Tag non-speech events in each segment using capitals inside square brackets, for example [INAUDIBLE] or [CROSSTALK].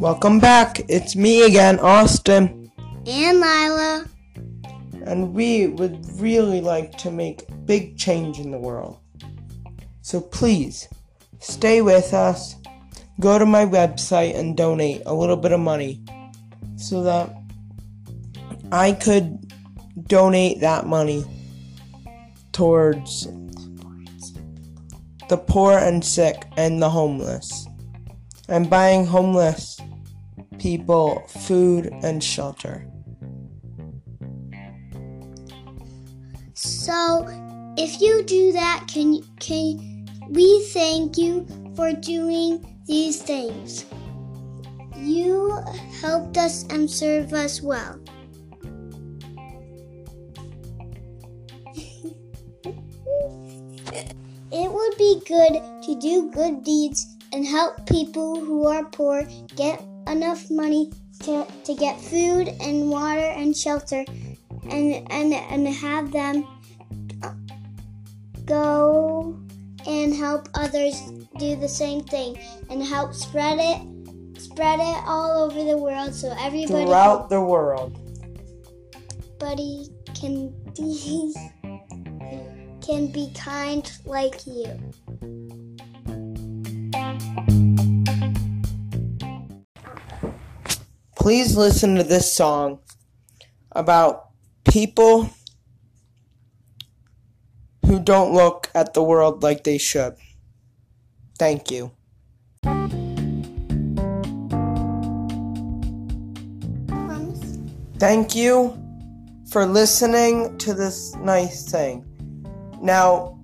Welcome back. It's me again, Austin. And Lila. And we would really like to make big change in the world. So please stay with us. Go to my website and donate a little bit of money so that I could donate that money towards the poor and sick and the homeless. And buying homeless people food and shelter. So, if you do that, can can we thank you for doing these things? You helped us and serve us well. It would be good to do good deeds and help people who are poor get enough money to, to get food and water and shelter and, and, and have them go and help others do the same thing and help spread it spread it all over the world so everybody throughout the world. Buddy can be [LAUGHS] can be kind like you please listen to this song about people who don't look at the world like they should. Thank you. Thank you for listening to this nice thing. Now,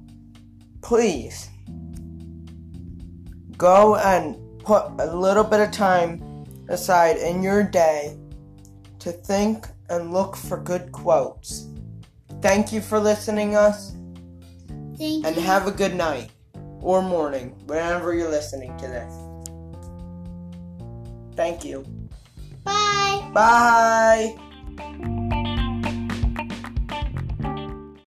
please go and put a little bit of time aside in your day to think and look for good quotes. Thank you for listening us. Thank and you. have a good night or morning whenever you're listening to this. Thank you. Bye. Bye.